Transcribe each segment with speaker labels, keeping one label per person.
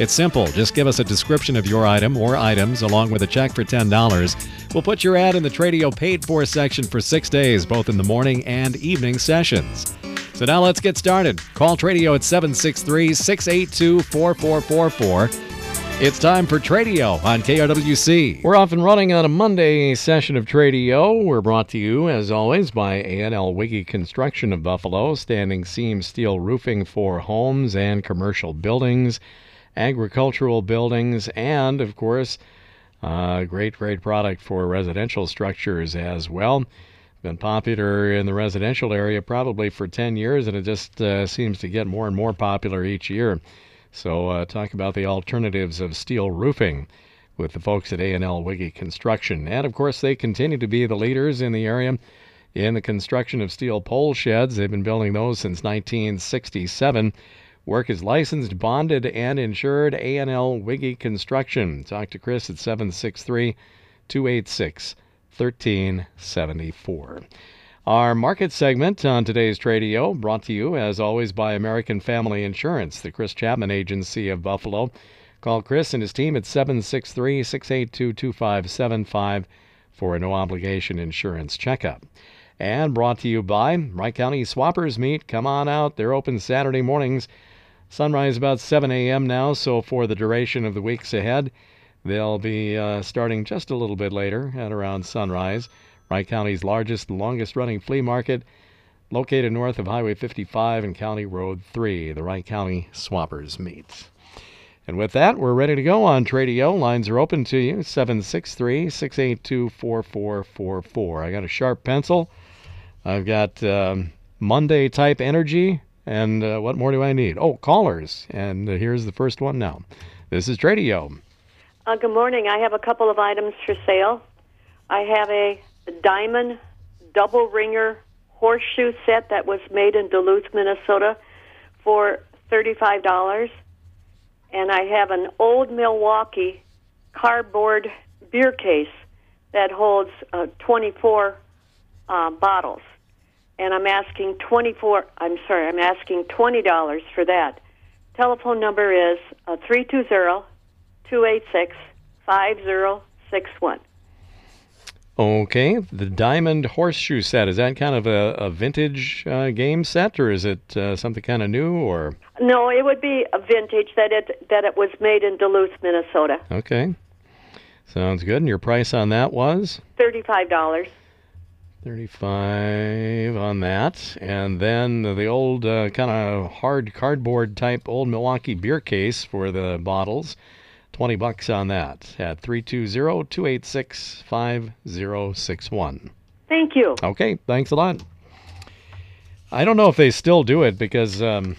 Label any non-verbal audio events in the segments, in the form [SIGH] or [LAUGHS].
Speaker 1: It's simple. Just give us a description of your item or items along with a check for $10. We'll put your ad in the Tradio paid for section for six days, both in the morning and evening sessions. So now let's get started. Call Tradio at 763 682 4444. It's time for Tradio on KRWC. We're off and running on a Monday session of Tradio. We're brought to you, as always, by A&L Wiggy Construction of Buffalo, standing seam steel roofing for homes and commercial buildings, agricultural buildings, and, of course, a great, great product for residential structures as well. Been popular in the residential area probably for 10 years, and it just uh, seems to get more and more popular each year. So, uh, talk about the alternatives of steel roofing with the folks at A&L Wiggy Construction. And of course, they continue to be the leaders in the area in the construction of steel pole sheds. They've been building those since 1967. Work is licensed, bonded, and insured. A&L Wiggy Construction. Talk to Chris at 763 286 1374. Our market segment on today's Tradio brought to you, as always, by American Family Insurance, the Chris Chapman Agency of Buffalo. Call Chris and his team at 763 682 2575 for a no obligation insurance checkup. And brought to you by Wright County Swappers Meet. Come on out. They're open Saturday mornings. Sunrise about 7 a.m. now, so for the duration of the weeks ahead, they'll be uh, starting just a little bit later at around sunrise. Wright County's largest, longest running flea market, located north of Highway 55 and County Road 3, the Wright County Swappers Meet. And with that, we're ready to go on Tradio. Lines are open to you 763 682 4444. I got a sharp pencil. I've got um, Monday type energy. And uh, what more do I need? Oh, callers. And uh, here's the first one now. This is Tradio.
Speaker 2: Uh, good morning. I have a couple of items for sale. I have a diamond double ringer horseshoe set that was made in Duluth, Minnesota for $35. And I have an old Milwaukee cardboard beer case that holds uh, 24 uh, bottles. And I'm asking 24, I'm sorry, I'm asking $20 for that. Telephone number is uh, 320 286 5061.
Speaker 1: Okay, the Diamond Horseshoe set is that kind of a, a vintage uh, game set, or is it uh, something kind of new? Or
Speaker 2: no, it would be a vintage that it that it was made in Duluth, Minnesota.
Speaker 1: Okay, sounds good. And your price on that was
Speaker 2: thirty-five dollars.
Speaker 1: Thirty-five on that, and then the old uh, kind of hard cardboard type old Milwaukee beer case for the bottles. 20 bucks on that at 320-286-5061.
Speaker 2: Thank you.
Speaker 1: Okay, thanks a lot. I don't know if they still do it because um,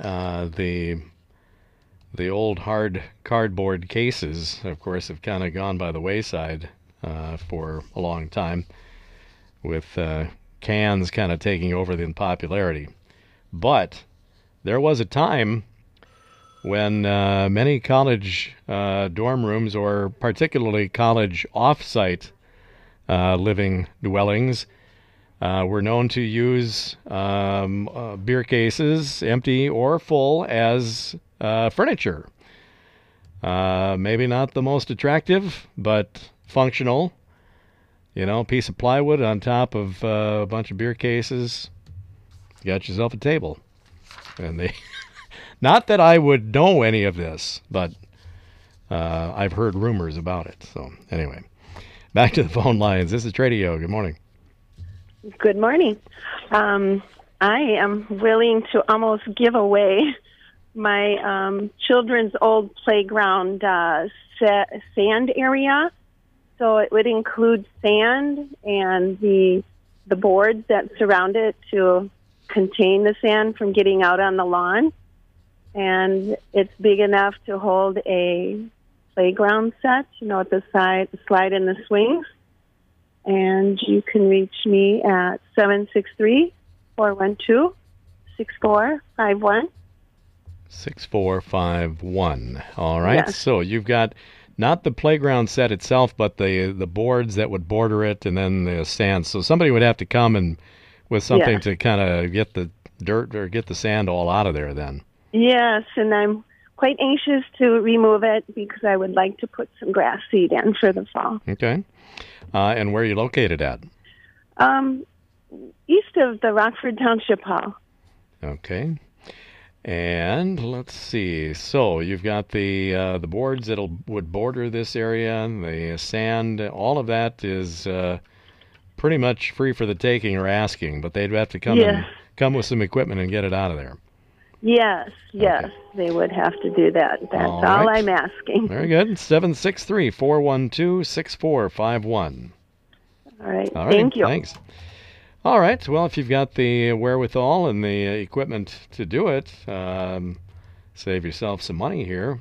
Speaker 1: uh, the the old hard cardboard cases, of course, have kind of gone by the wayside uh, for a long time, with uh, cans kind of taking over the popularity. But there was a time when uh, many college uh, dorm rooms, or particularly college off-site uh, living dwellings, uh, were known to use um, uh, beer cases, empty or full, as uh, furniture. maybe not the most attractive, but functional. You know, piece of plywood on top of a bunch of beer cases. You got yourself a table. And they [LAUGHS] Not that I would know any of this, but uh, I've heard rumors about it. So, anyway, back to the phone lines. This is Tradio. Good morning.
Speaker 3: Good morning. Um, I am willing to almost give away my um, children's old playground uh, sand area. So it would include sand and the the boards that surround it to contain the sand from getting out on the lawn and it's big enough to hold a playground set, you know, with the side the slide and the swings. And you can reach me at 763 412 6451.
Speaker 1: 6451. All right.
Speaker 3: Yes.
Speaker 1: So you've got not the playground set itself, but the the boards that would border it and then the sand. So somebody would have to come and with something to kind of get the dirt or get the sand all out of there then.
Speaker 3: Yes, and I'm quite anxious to remove it because I would like to put some grass seed in for the fall.
Speaker 1: Okay. Uh, and where are you located at?
Speaker 3: Um, east of the Rockford Township Hall.
Speaker 1: Okay. And let's see. So you've got the uh, the boards that would border this area, the sand. All of that is uh, pretty much free for the taking or asking, but they'd have to come and come with some equipment and get it out of there.
Speaker 3: Yes, yes, they would have to do that. That's
Speaker 1: All
Speaker 3: all,
Speaker 1: right.
Speaker 3: I'm asking.
Speaker 1: Very good. Seven six three four one two six four five one.
Speaker 3: All right,
Speaker 1: All right.
Speaker 3: thank you.
Speaker 1: Thanks. All right. Well, if you've got the wherewithal and the equipment to do it, um, save yourself some money here.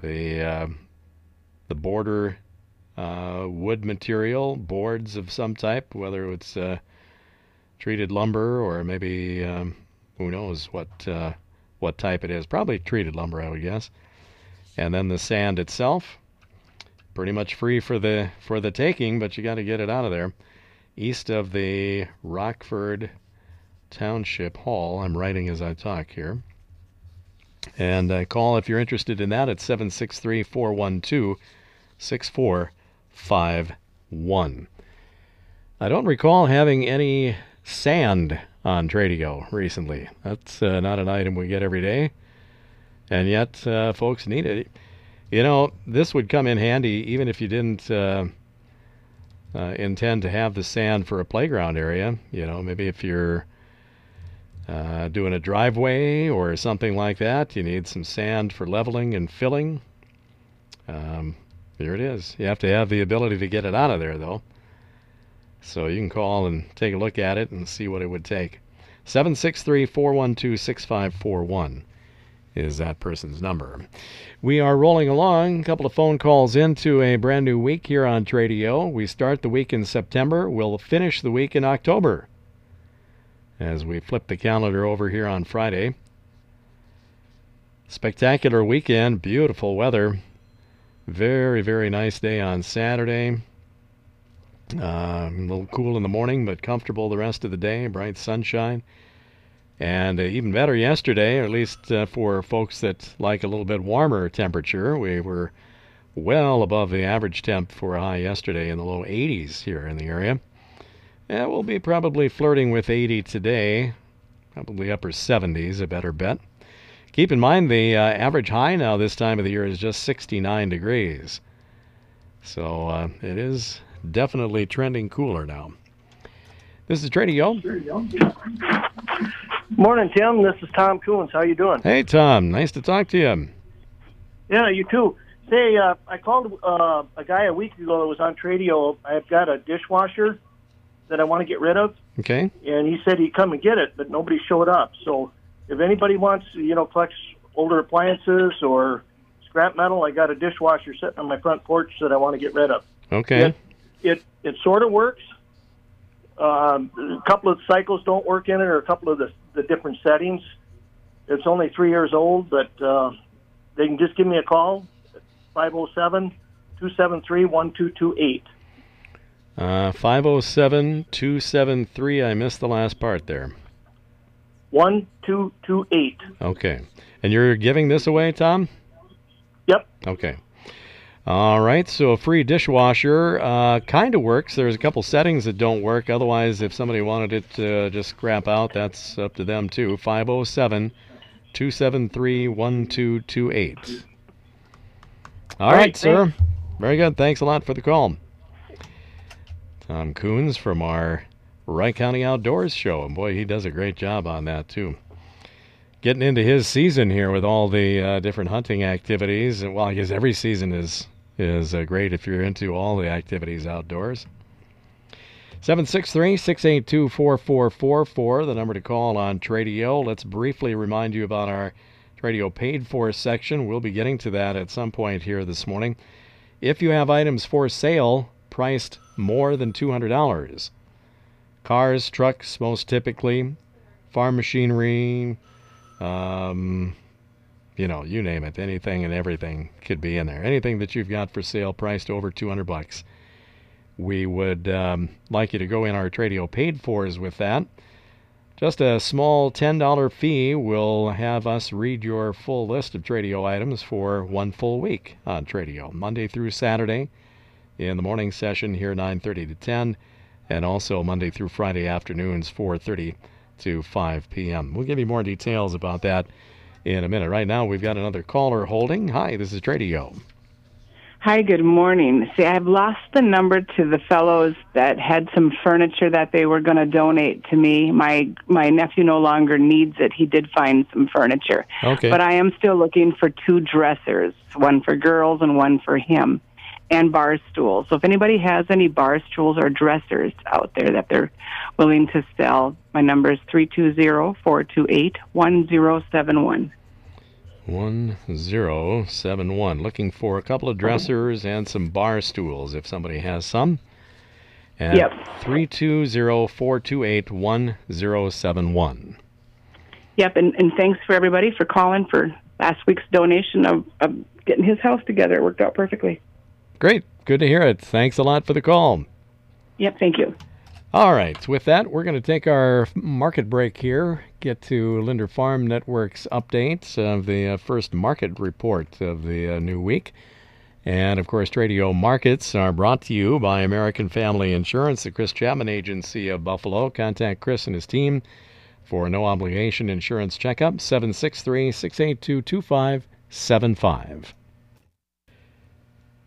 Speaker 1: The uh, the border uh, wood material, boards of some type, whether it's uh, treated lumber or maybe um, who knows what uh, what type it is. Probably treated lumber, I would guess. And then the sand itself, pretty much free for the for the taking, but you got to get it out of there. East of the Rockford Township Hall. I'm writing as I talk here. And uh, call if you're interested in that at 763 412 6451. I don't recall having any sand on Tradio recently. That's uh, not an item we get every day. And yet, uh, folks need it. You know, this would come in handy even if you didn't uh, intend to have the sand for a playground area. You know, maybe if you're uh, doing a driveway or something like that, you need some sand for leveling and filling. Um, here it is. You have to have the ability to get it out of there, though. So you can call and take a look at it and see what it would take. 763 412 6541 is that person's number. We are rolling along. A couple of phone calls into a brand new week here on Tradio. We start the week in September. We'll finish the week in October. As we flip the calendar over here on Friday. Spectacular weekend, beautiful weather. Very, very nice day on Saturday. Uh, a little cool in the morning, but comfortable the rest of the day. Bright sunshine. And uh, even better yesterday, or at least uh, for folks that like a little bit warmer temperature, we were well above the average temp for a high yesterday in the low 80s here in the area. And we'll be probably flirting with 80 today, probably upper 70s, a better bet. Keep in mind the uh, average high now this time of the year is just 69 degrees. So uh, it is definitely trending cooler now. This is Tradio.
Speaker 4: Morning, Tim. This is Tom Coons. How you doing?
Speaker 1: Hey, Tom. Nice to talk to you.
Speaker 4: Yeah, you too. Say, uh, I called uh, a guy a week ago that was on Tradio. I've got a dishwasher that I want to get rid of,
Speaker 1: Okay.
Speaker 4: and he said he'd come and get it, but nobody showed up. So, if anybody wants, you know, collects older appliances or scrap metal, I got a dishwasher sitting on my front porch that I want to get rid of.
Speaker 1: Okay.
Speaker 4: It it sort of works. Um, a couple of cycles don't work in it, or a couple of the the different settings. It's only three years old, but uh, they can just give me a call, 507 273 1228.
Speaker 1: Uh, 507 273. I missed the last part there.
Speaker 4: 1228.
Speaker 1: Okay. And you're giving this away, Tom?
Speaker 4: Yep.
Speaker 1: Okay. All right. So a free dishwasher uh, kind of works. There's a couple settings that don't work. Otherwise, if somebody wanted it to just scrap out, that's up to them too. 507 273 1228. All
Speaker 4: right,
Speaker 1: sir. Very good. Thanks a lot for the call. Tom Coons from our Wright County Outdoors show. And boy, he does a great job on that too. Getting into his season here with all the uh, different hunting activities. Well, I guess every season is is uh, great if you're into all the activities outdoors. 763-682-4444, the number to call on Tradio. Let's briefly remind you about our Tradio paid for section. We'll be getting to that at some point here this morning. If you have items for sale priced more than $200, cars, trucks, most typically, farm machinery, um, you know, you name it, anything and everything could be in there. Anything that you've got for sale priced over 200 bucks. We would um, like you to go in our Tradio paid fors with that. Just a small $10 fee will have us read your full list of Tradio items for one full week on Tradio, Monday through Saturday in the morning session here 9:30 to 10 and also Monday through Friday afternoons 4:30 to 5 p.m. We'll give you more details about that in a minute. Right now we've got another caller holding. Hi, this is Tradio.
Speaker 5: Hi, good morning. See, I've lost the number to the fellows that had some furniture that they were going to donate to me. My my nephew no longer needs it. He did find some furniture.
Speaker 1: Okay.
Speaker 5: But I am still looking for two dressers, one for girls and one for him, and bar stools. So if anybody has any bar stools or dressers out there that they're willing to sell, my number is 320-428-1071.
Speaker 1: 1071. Looking for a couple of dressers and some bar stools if somebody has some. At
Speaker 5: Yep.
Speaker 1: 320-428-1071.
Speaker 5: Yep, and, and thanks for everybody for calling for last week's donation of, of getting his house together. It worked out perfectly.
Speaker 1: Great. Good to hear it. Thanks a lot for the call.
Speaker 5: Yep, thank you.
Speaker 1: All right. With that, we're going to take our market break here, get to Linder Farm Network's updates of the uh, first market report of the uh, new week. And of course, Tradio Markets are brought to you by American Family Insurance, the Chris Chapman Agency of Buffalo. Contact Chris and his team for a no obligation insurance checkup 763 682 2575.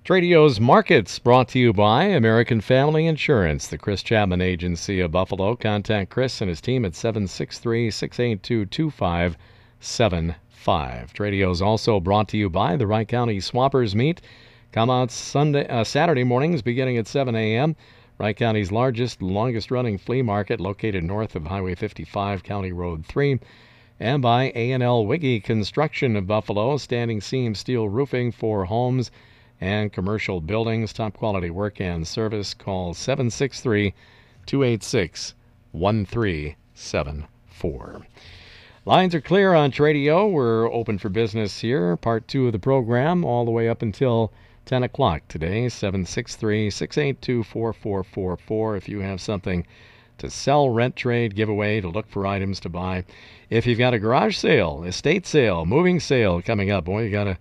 Speaker 1: Tradio's Markets brought to you by American Family Insurance, the Chris Chapman Agency of Buffalo. Contact Chris and his team at 763 682 2575. Tradio's also brought to you by the Wright County Swappers Meet. Come out Sunday, uh, Saturday mornings beginning at 7 a.m. Wright County's largest, longest running flea market located north of Highway 55, County Road 3. And by A&L Wiggy Construction of Buffalo, standing seam steel roofing for homes and commercial buildings. Top quality work and service. Call 763 286 1374. Lines are clear on Tradio. We're open for business here. Part two of the program, all the way up until 10 o'clock today. 763 682 4444. If you have something to sell, rent, trade, give away, to look for items to buy. If you've got a garage sale, estate sale, moving sale coming up, boy, you got a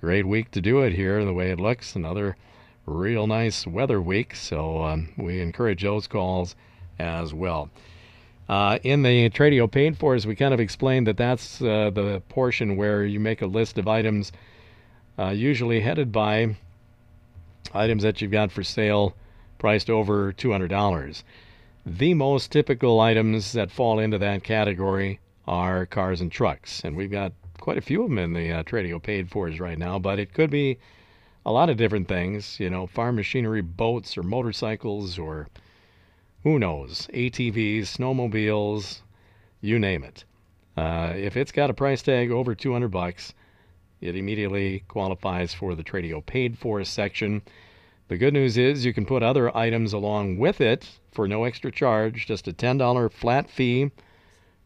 Speaker 1: great week to do it here the way it looks. Another real nice weather week so um, we encourage those calls as well. Uh, in the tradio paid for as we kind of explained that that's uh, the portion where you make a list of items uh, usually headed by items that you've got for sale priced over $200 the most typical items that fall into that category are cars and trucks and we've got quite a few of them in the uh, Tradio paid fors right now, but it could be a lot of different things, you know, farm machinery, boats, or motorcycles, or who knows, ATVs, snowmobiles, you name it. Uh, if it's got a price tag over 200 bucks, it immediately qualifies for the Tradio paid for section. The good news is you can put other items along with it for no extra charge, just a $10 flat fee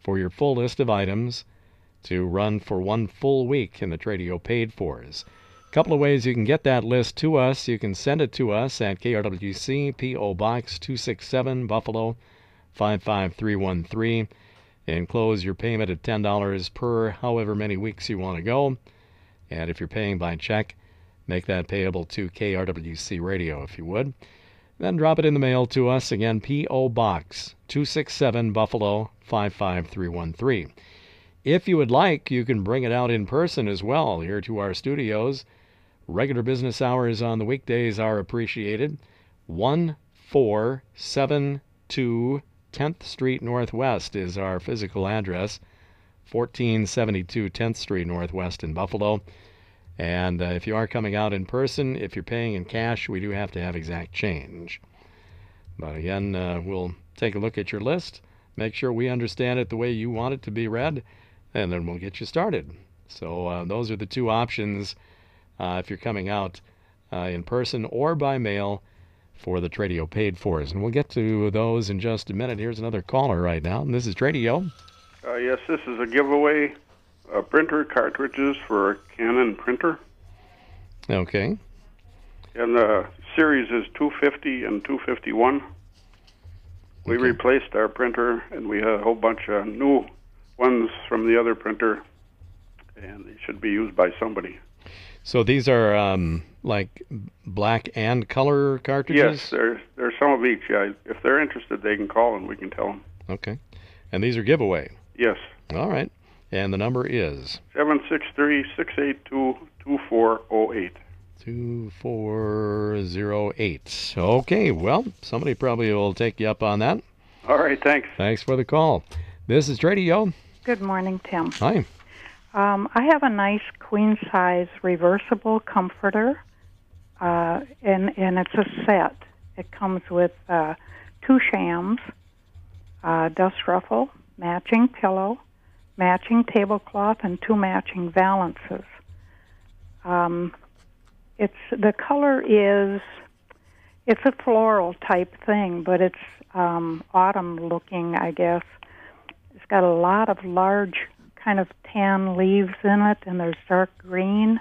Speaker 1: for your full list of items to run for one full week in the Tradio paid fors. A couple of ways you can get that list to us. You can send it to us at KRWC P.O. Box 267 Buffalo 55313. Enclose your payment at $10 per however many weeks you want to go. And if you're paying by check, make that payable to KRWC Radio if you would. Then drop it in the mail to us. Again, P.O. Box 267 Buffalo 55313. If you would like, you can bring it out in person as well here to our studios. Regular business hours on the weekdays are appreciated. 1472 10th Street Northwest is our physical address. 1472 10th Street Northwest in Buffalo. And uh, if you are coming out in person, if you're paying in cash, we do have to have exact change. But again, uh, we'll take a look at your list, make sure we understand it the way you want it to be read, and then we'll get you started. So uh, those are the two options uh, if you're coming out uh, in person or by mail for the Tradio paid fors. And we'll get to those in just a minute. Here's another caller right now. And this is Tradio.
Speaker 6: Uh, yes, this is a giveaway. Uh, printer cartridges for a Canon printer.
Speaker 1: Okay.
Speaker 6: And the series is 250 and 251. We
Speaker 1: Okay.
Speaker 6: replaced our printer, and we had a whole bunch of new ones from the other printer, and they should be used by somebody.
Speaker 1: So these are um, like black and color cartridges?
Speaker 6: Yes, there's there's some of each. Yeah, if they're interested, they can call and we can tell them.
Speaker 1: Okay. And these are giveaway.
Speaker 6: Yes,
Speaker 1: All right. And the number is
Speaker 6: seven six three six eight two two four zero eight.
Speaker 1: 2408. Okay, well, somebody probably will take you up on that.
Speaker 6: All right, thanks.
Speaker 1: Thanks for the call. This is Tradio.
Speaker 7: Good morning, Tim.
Speaker 1: Hi.
Speaker 7: Um, I have a nice queen size reversible comforter, uh, and and it's a set. It comes with uh, two shams, uh, dust ruffle, matching pillow, matching tablecloth, and two matching valances. Um, it's the color is it's a floral type thing, but it's um, autumn looking, I guess. It's got a lot of large kind of tan leaves in it, and there's dark green,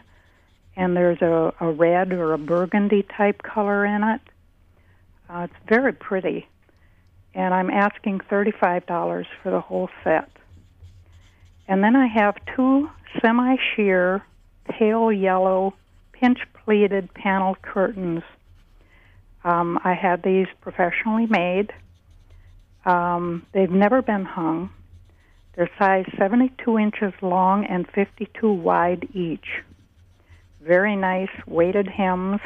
Speaker 7: and there's a, a red or a burgundy type color in it. Uh, it's very pretty, and I'm asking $35 for the whole set. And then I have two semi sheer, pale yellow, pinch pleated panel curtains. Um, I had these professionally made. Um, they've never been hung. They're size 72 inches long and 52 wide each. Very nice weighted hems.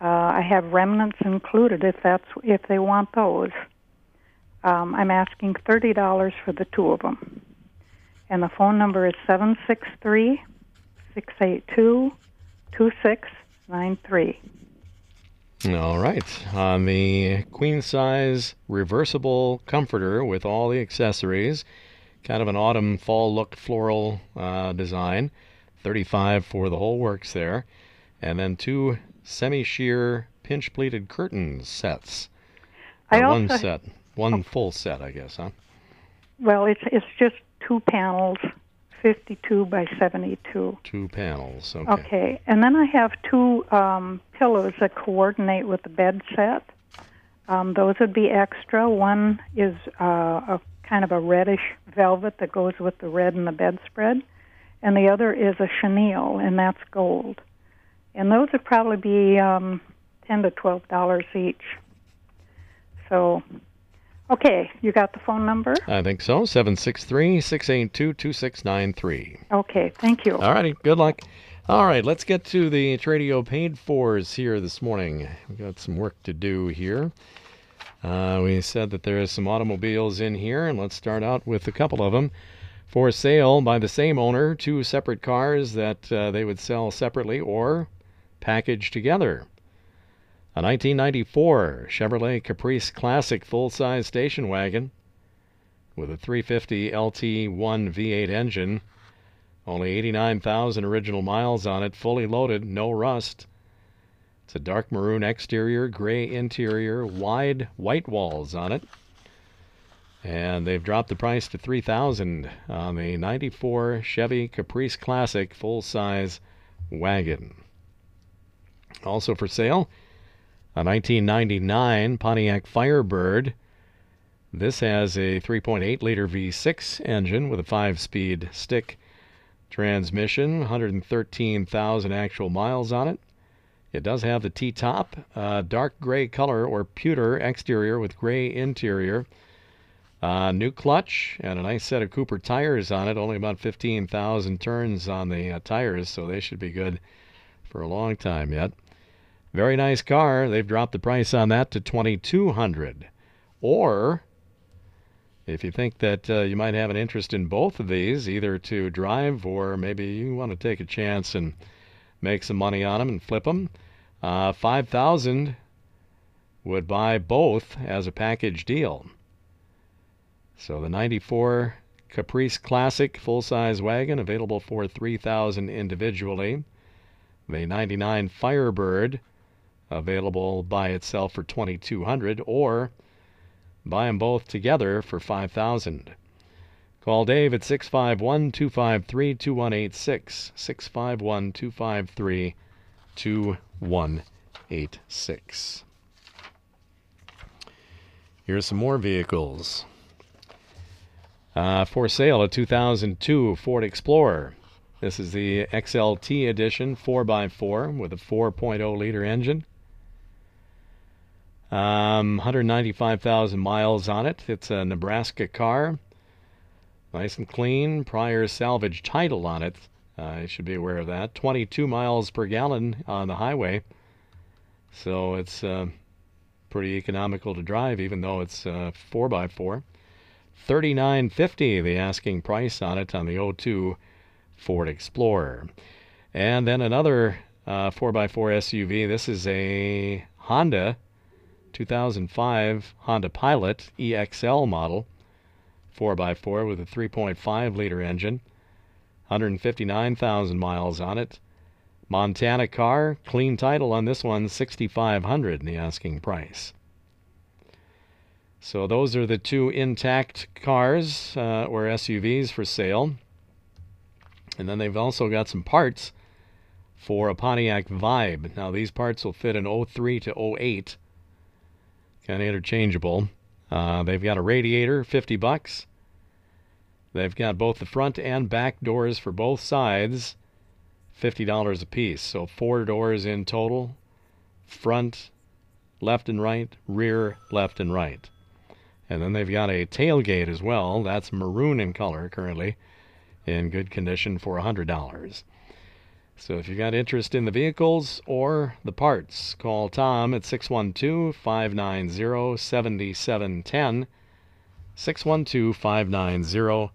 Speaker 7: Uh, I have remnants included if that's if they want those. Um, I'm asking thirty dollars for the two of them, and the phone number is seven six three six eight two two six nine three.
Speaker 1: All right. On the queen size reversible comforter with all the accessories, kind of an autumn fall look floral uh, design. 35 for the whole works there. And then two semi sheer pinch pleated curtain sets.
Speaker 7: I
Speaker 1: Or one set. One full set, I guess, huh?
Speaker 7: well, it's it's just two panels, fifty two by seventy two.
Speaker 1: Two panels. Okay.
Speaker 7: Okay, and then I have two um, pillows that coordinate with the bed set. Um, those would be extra. One is uh, a kind of a reddish velvet that goes with the red in the bedspread, and the other is a chenille, and that's gold. And those would probably be um, ten to twelve dollars each. So, okay, you got the phone number?
Speaker 1: I think so. 763 682 2693.
Speaker 7: Okay, thank you.
Speaker 1: All righty. Good luck. All right, let's get to the Tradio paid fors here this morning. We've got some work to do here. Uh, we said that there is some automobiles in here, and let's start out with a couple of them. For sale by the same owner, two separate cars that uh, they would sell separately or package together. A 1994 Chevrolet Caprice Classic full-size station wagon with a 350 LT1 V8 engine, only 89,000 original miles on it, fully loaded, no rust. It's a dark maroon exterior, gray interior, wide white walls on it. And they've dropped the price to 3000 on the 94 Chevy Caprice Classic full-size wagon. Also for sale, a 1999 Pontiac Firebird. This has a 3.8 liter V6 engine with a 5 speed stick transmission, 113,000 actual miles on it. It does have the T top, uh, dark gray color or pewter exterior with gray interior. Uh, new clutch and a nice set of Cooper tires on it. Only about 15,000 turns on the uh, tires, so they should be good for a long time yet. Very nice car. They've dropped the price on that to 2200 Or if you think that uh, you might have an interest in both of these, either to drive or maybe you want to take a chance and make some money on them and flip them, uh, 5000 would buy both as a package deal. So the 94 Caprice Classic full size wagon available for 3000 individually. The 99 Firebird available by itself for 2200 or buy them both together for 5000 Call Dave at 651 253 2186. 651 253 2186. Here's some more vehicles. Uh, for sale, a 2002 Ford Explorer. This is the XLT edition 4x4 with a 4.0 liter engine. Um, 195,000 miles on it. It's a Nebraska car. Nice and clean. Prior salvage title on it. Uh, you should be aware of that. 22 miles per gallon on the highway. So it's uh, pretty economical to drive, even though it's uh, 4x4. 39.50 the asking price on it on the 02 Ford Explorer. And then another uh, 4x4 SUV. This is a Honda 2005 Honda Pilot EXL model. 4x4 with a 3.5 liter engine, 159,000 miles on it. Montana car, clean title on this one, 6500 in the asking price. So those are the two intact cars uh, or SUVs for sale. And then they've also got some parts for a Pontiac Vibe. Now these parts will fit an 03 to 08, kind of interchangeable. Uh, they've got a radiator, 50 bucks. They've got both the front and back doors for both sides, $50 a piece. So four doors in total, front, left and right, rear, left and right. And then they've got a tailgate as well. That's maroon in color currently, in good condition for $100. So if you've got interest in the vehicles or the parts, call Tom at 612 590 7710. 612 590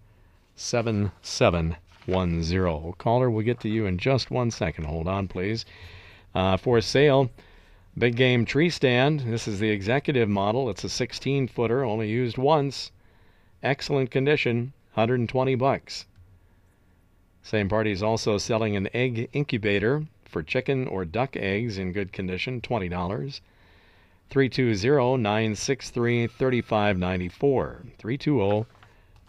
Speaker 1: 7710. Caller, we'll get to you in just one second. Hold on, please. Uh, for sale, Big Game Tree Stand. This is the executive model. It's a 16 footer, only used once. Excellent condition, 120 bucks. Same party is also selling an egg incubator for chicken or duck eggs in good condition, $20. 320 963 3594. 320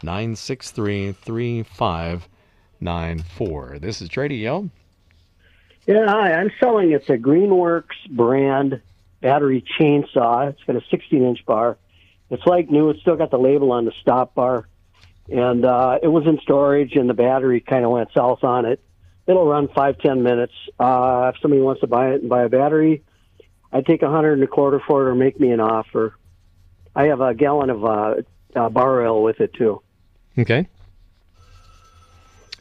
Speaker 1: 963 3594. This is Tradio.
Speaker 8: Yeah, hi. I'm selling it's a Greenworks brand battery chainsaw. It's got a 16 inch bar. It's like new. It's still got the label on the stop bar and uh, it was in storage, and the battery kind of went south on it. It'll run five ten minutes. Uh, if somebody wants to buy it and buy a battery, I'd take a hundred and a quarter for it, or make me an offer. I have a gallon of uh, uh, bar oil with it too.
Speaker 1: Okay.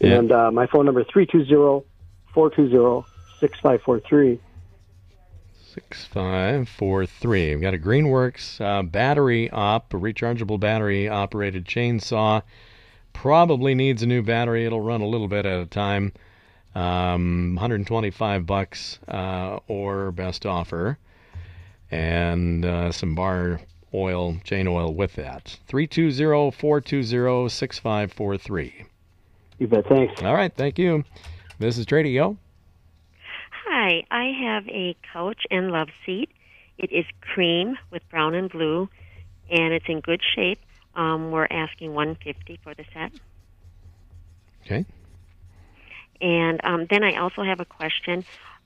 Speaker 8: And uh, my phone number is 320-420-6543.
Speaker 1: 6543. We've got a Greenworks uh, battery op, a rechargeable battery operated chainsaw. Probably needs a new battery. It'll run a little bit at a time. Um, 125 bucks uh, or best offer, and uh, some bar oil, chain oil with that. 320-420-6543.
Speaker 8: You bet. Thanks.
Speaker 1: All right. Thank you. This is Tradio.
Speaker 9: Hi, I have a couch and love seat. It is cream with brown and blue, and it's in good shape. Um, we're asking 150 for the set.
Speaker 1: Okay.
Speaker 9: And um, then I also have a question.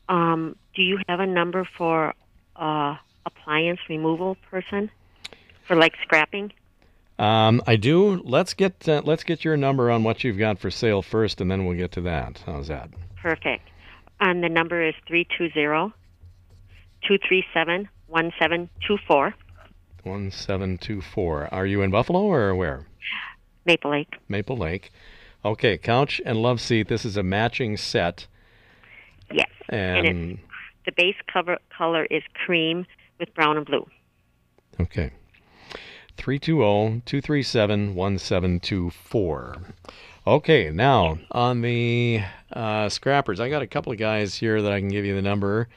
Speaker 9: Um, do you have a number for uh, appliance removal person for like scrapping?
Speaker 1: Um, I do. Let's get uh, let's get your number on what you've got for sale first, and then we'll get to that. How's that?
Speaker 9: Perfect. And the number is 320 237 1724.
Speaker 1: 1724. Are you in Buffalo or where?
Speaker 9: Maple Lake.
Speaker 1: Maple Lake. Okay, couch and love seat. This is a matching set.
Speaker 9: Yes.
Speaker 1: And,
Speaker 9: and the base cover color is cream with brown and blue.
Speaker 1: Okay. 320 237 1724. Okay, now on the uh, scrappers, I got a couple of guys here that I can give you the number.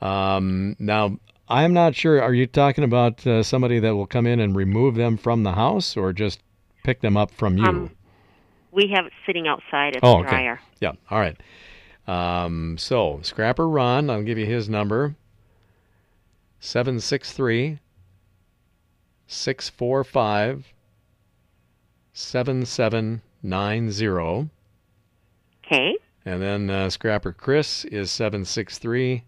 Speaker 1: Um, now, I'm not sure. Are you talking about uh, somebody that will come in and remove them from the house, or just pick them up from you?
Speaker 9: Um, We have it sitting outside at
Speaker 1: Oh,
Speaker 9: the
Speaker 1: okay. Yeah. All right. Um, so Scrapper Ron, I'll give you his number. 763 645 7790.
Speaker 9: Okay.
Speaker 1: And then uh, Scrapper Chris is 763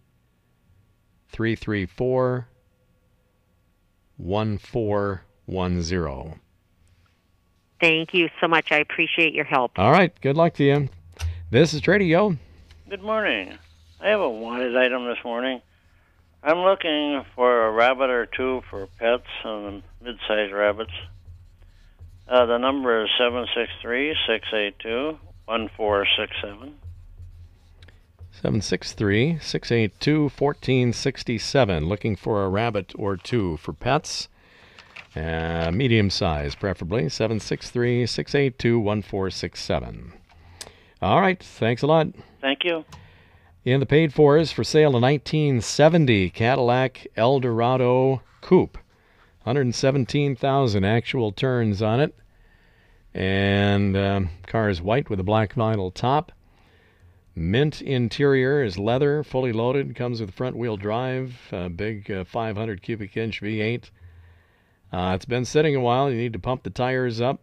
Speaker 1: 334 1410.
Speaker 9: Thank you so much. I appreciate your help.
Speaker 1: All right. Good luck to you. This is Tradio.
Speaker 10: Good morning. I have a wanted item this morning. I'm looking for a rabbit or two for pets and mid-sized rabbits. Uh, the number is seven six three six eight two one four six seven.
Speaker 1: 763 682 1467. Looking for a rabbit or two for pets. Uh, medium size, preferably. 763 682 1467. All right. Thanks a lot.
Speaker 10: Thank you.
Speaker 1: In the paid for is for sale a 1970 Cadillac Eldorado Coupe. 117,000 actual turns on it. And um, car is white with a black vinyl top. Mint interior is leather, fully loaded, comes with front wheel drive, a big uh, 500 cubic inch V8. Uh, it's been sitting a while. You need to pump the tires up.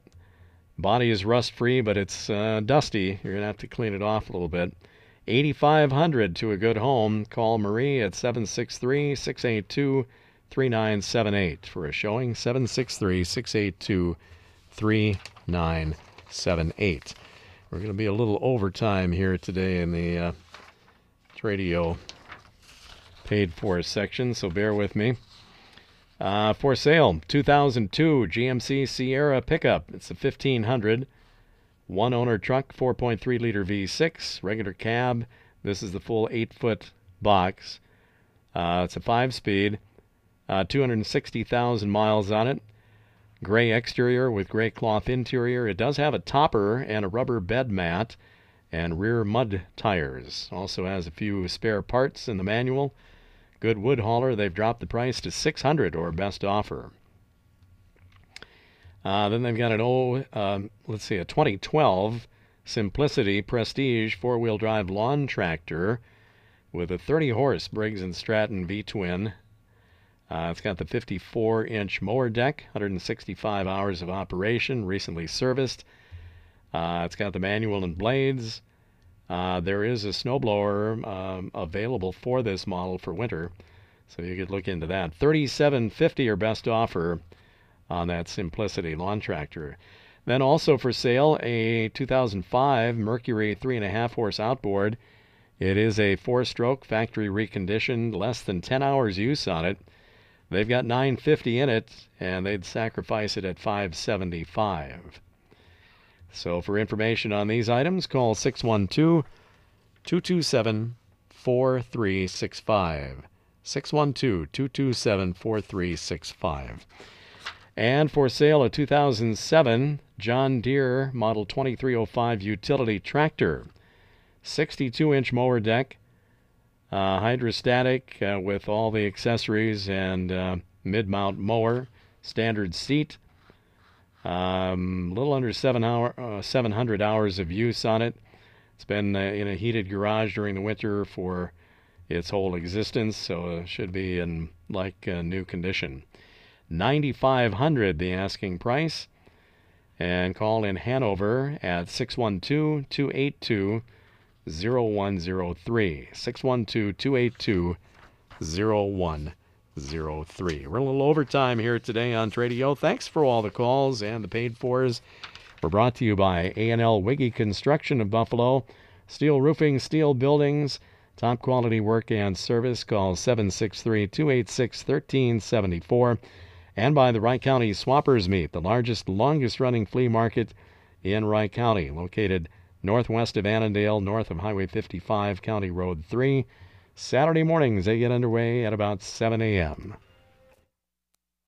Speaker 1: Body is rust free, but it's uh, dusty. You're going to have to clean it off a little bit. 8500 to a good home. Call Marie at 763 682 3978 for a showing. 763 682 3978. We're going to be a little overtime here today in the uh, Tradio paid for section, so bear with me. Uh, for sale, 2002 GMC Sierra pickup. It's a 1500 one owner truck, 4.3 liter V6, regular cab. This is the full 8 foot box. Uh, it's a 5 speed, uh, 260,000 miles on it. Gray exterior with gray cloth interior. It does have a topper and a rubber bed mat and rear mud tires. Also has a few spare parts in the manual. Good wood hauler. They've dropped the price to 600 or best offer. Uh, then they've got an old, um, let's see, a 2012 Simplicity Prestige four-wheel drive lawn tractor with a 30 horse Briggs & Stratton V twin. Uh, it's got the 54 inch mower deck, 165 hours of operation, recently serviced. Uh, it's got the manual and blades. Uh, there is a snowblower um, available for this model for winter, so you could look into that. 3750 or best offer on that Simplicity lawn tractor. Then also for sale a 2005 Mercury 3.5 horse outboard. It is a four stroke factory reconditioned, less than 10 hours use on it. They've got 950 in it and they'd sacrifice it at 575. So for information on these items, call 612 227 4365. 612 227 4365. And for sale, a 2007 John Deere Model 2305 utility tractor. 62 inch mower deck, hydrostatic uh, with all the accessories and uh, mid mount mower, standard seat. A um, little under seven hour, uh, 700 hours of use on it. It's been uh, in a heated garage during the winter for its whole existence, so it should be in like uh, new condition. 9500 the asking price and call in Hanover at 612-282-0103 612-282-0103 we're a little overtime here today on Tradio. Thanks for all the calls and the paid fors. We're brought to you by A&L Wiggy Construction of Buffalo. Steel roofing steel buildings. Top quality work and service. Call 763-286-1374 and by the Wright County Swappers Meet, the largest, longest running flea market in Wright County, located northwest of Annandale, north of Highway 55, County Road 3. Saturday mornings, they get underway at about 7 a.m.